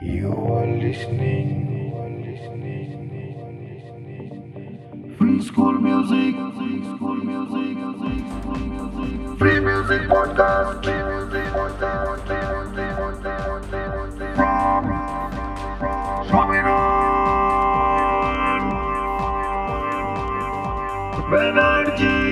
You are listening. Free School Music. School Music. Free Music Podcast. Banerjee.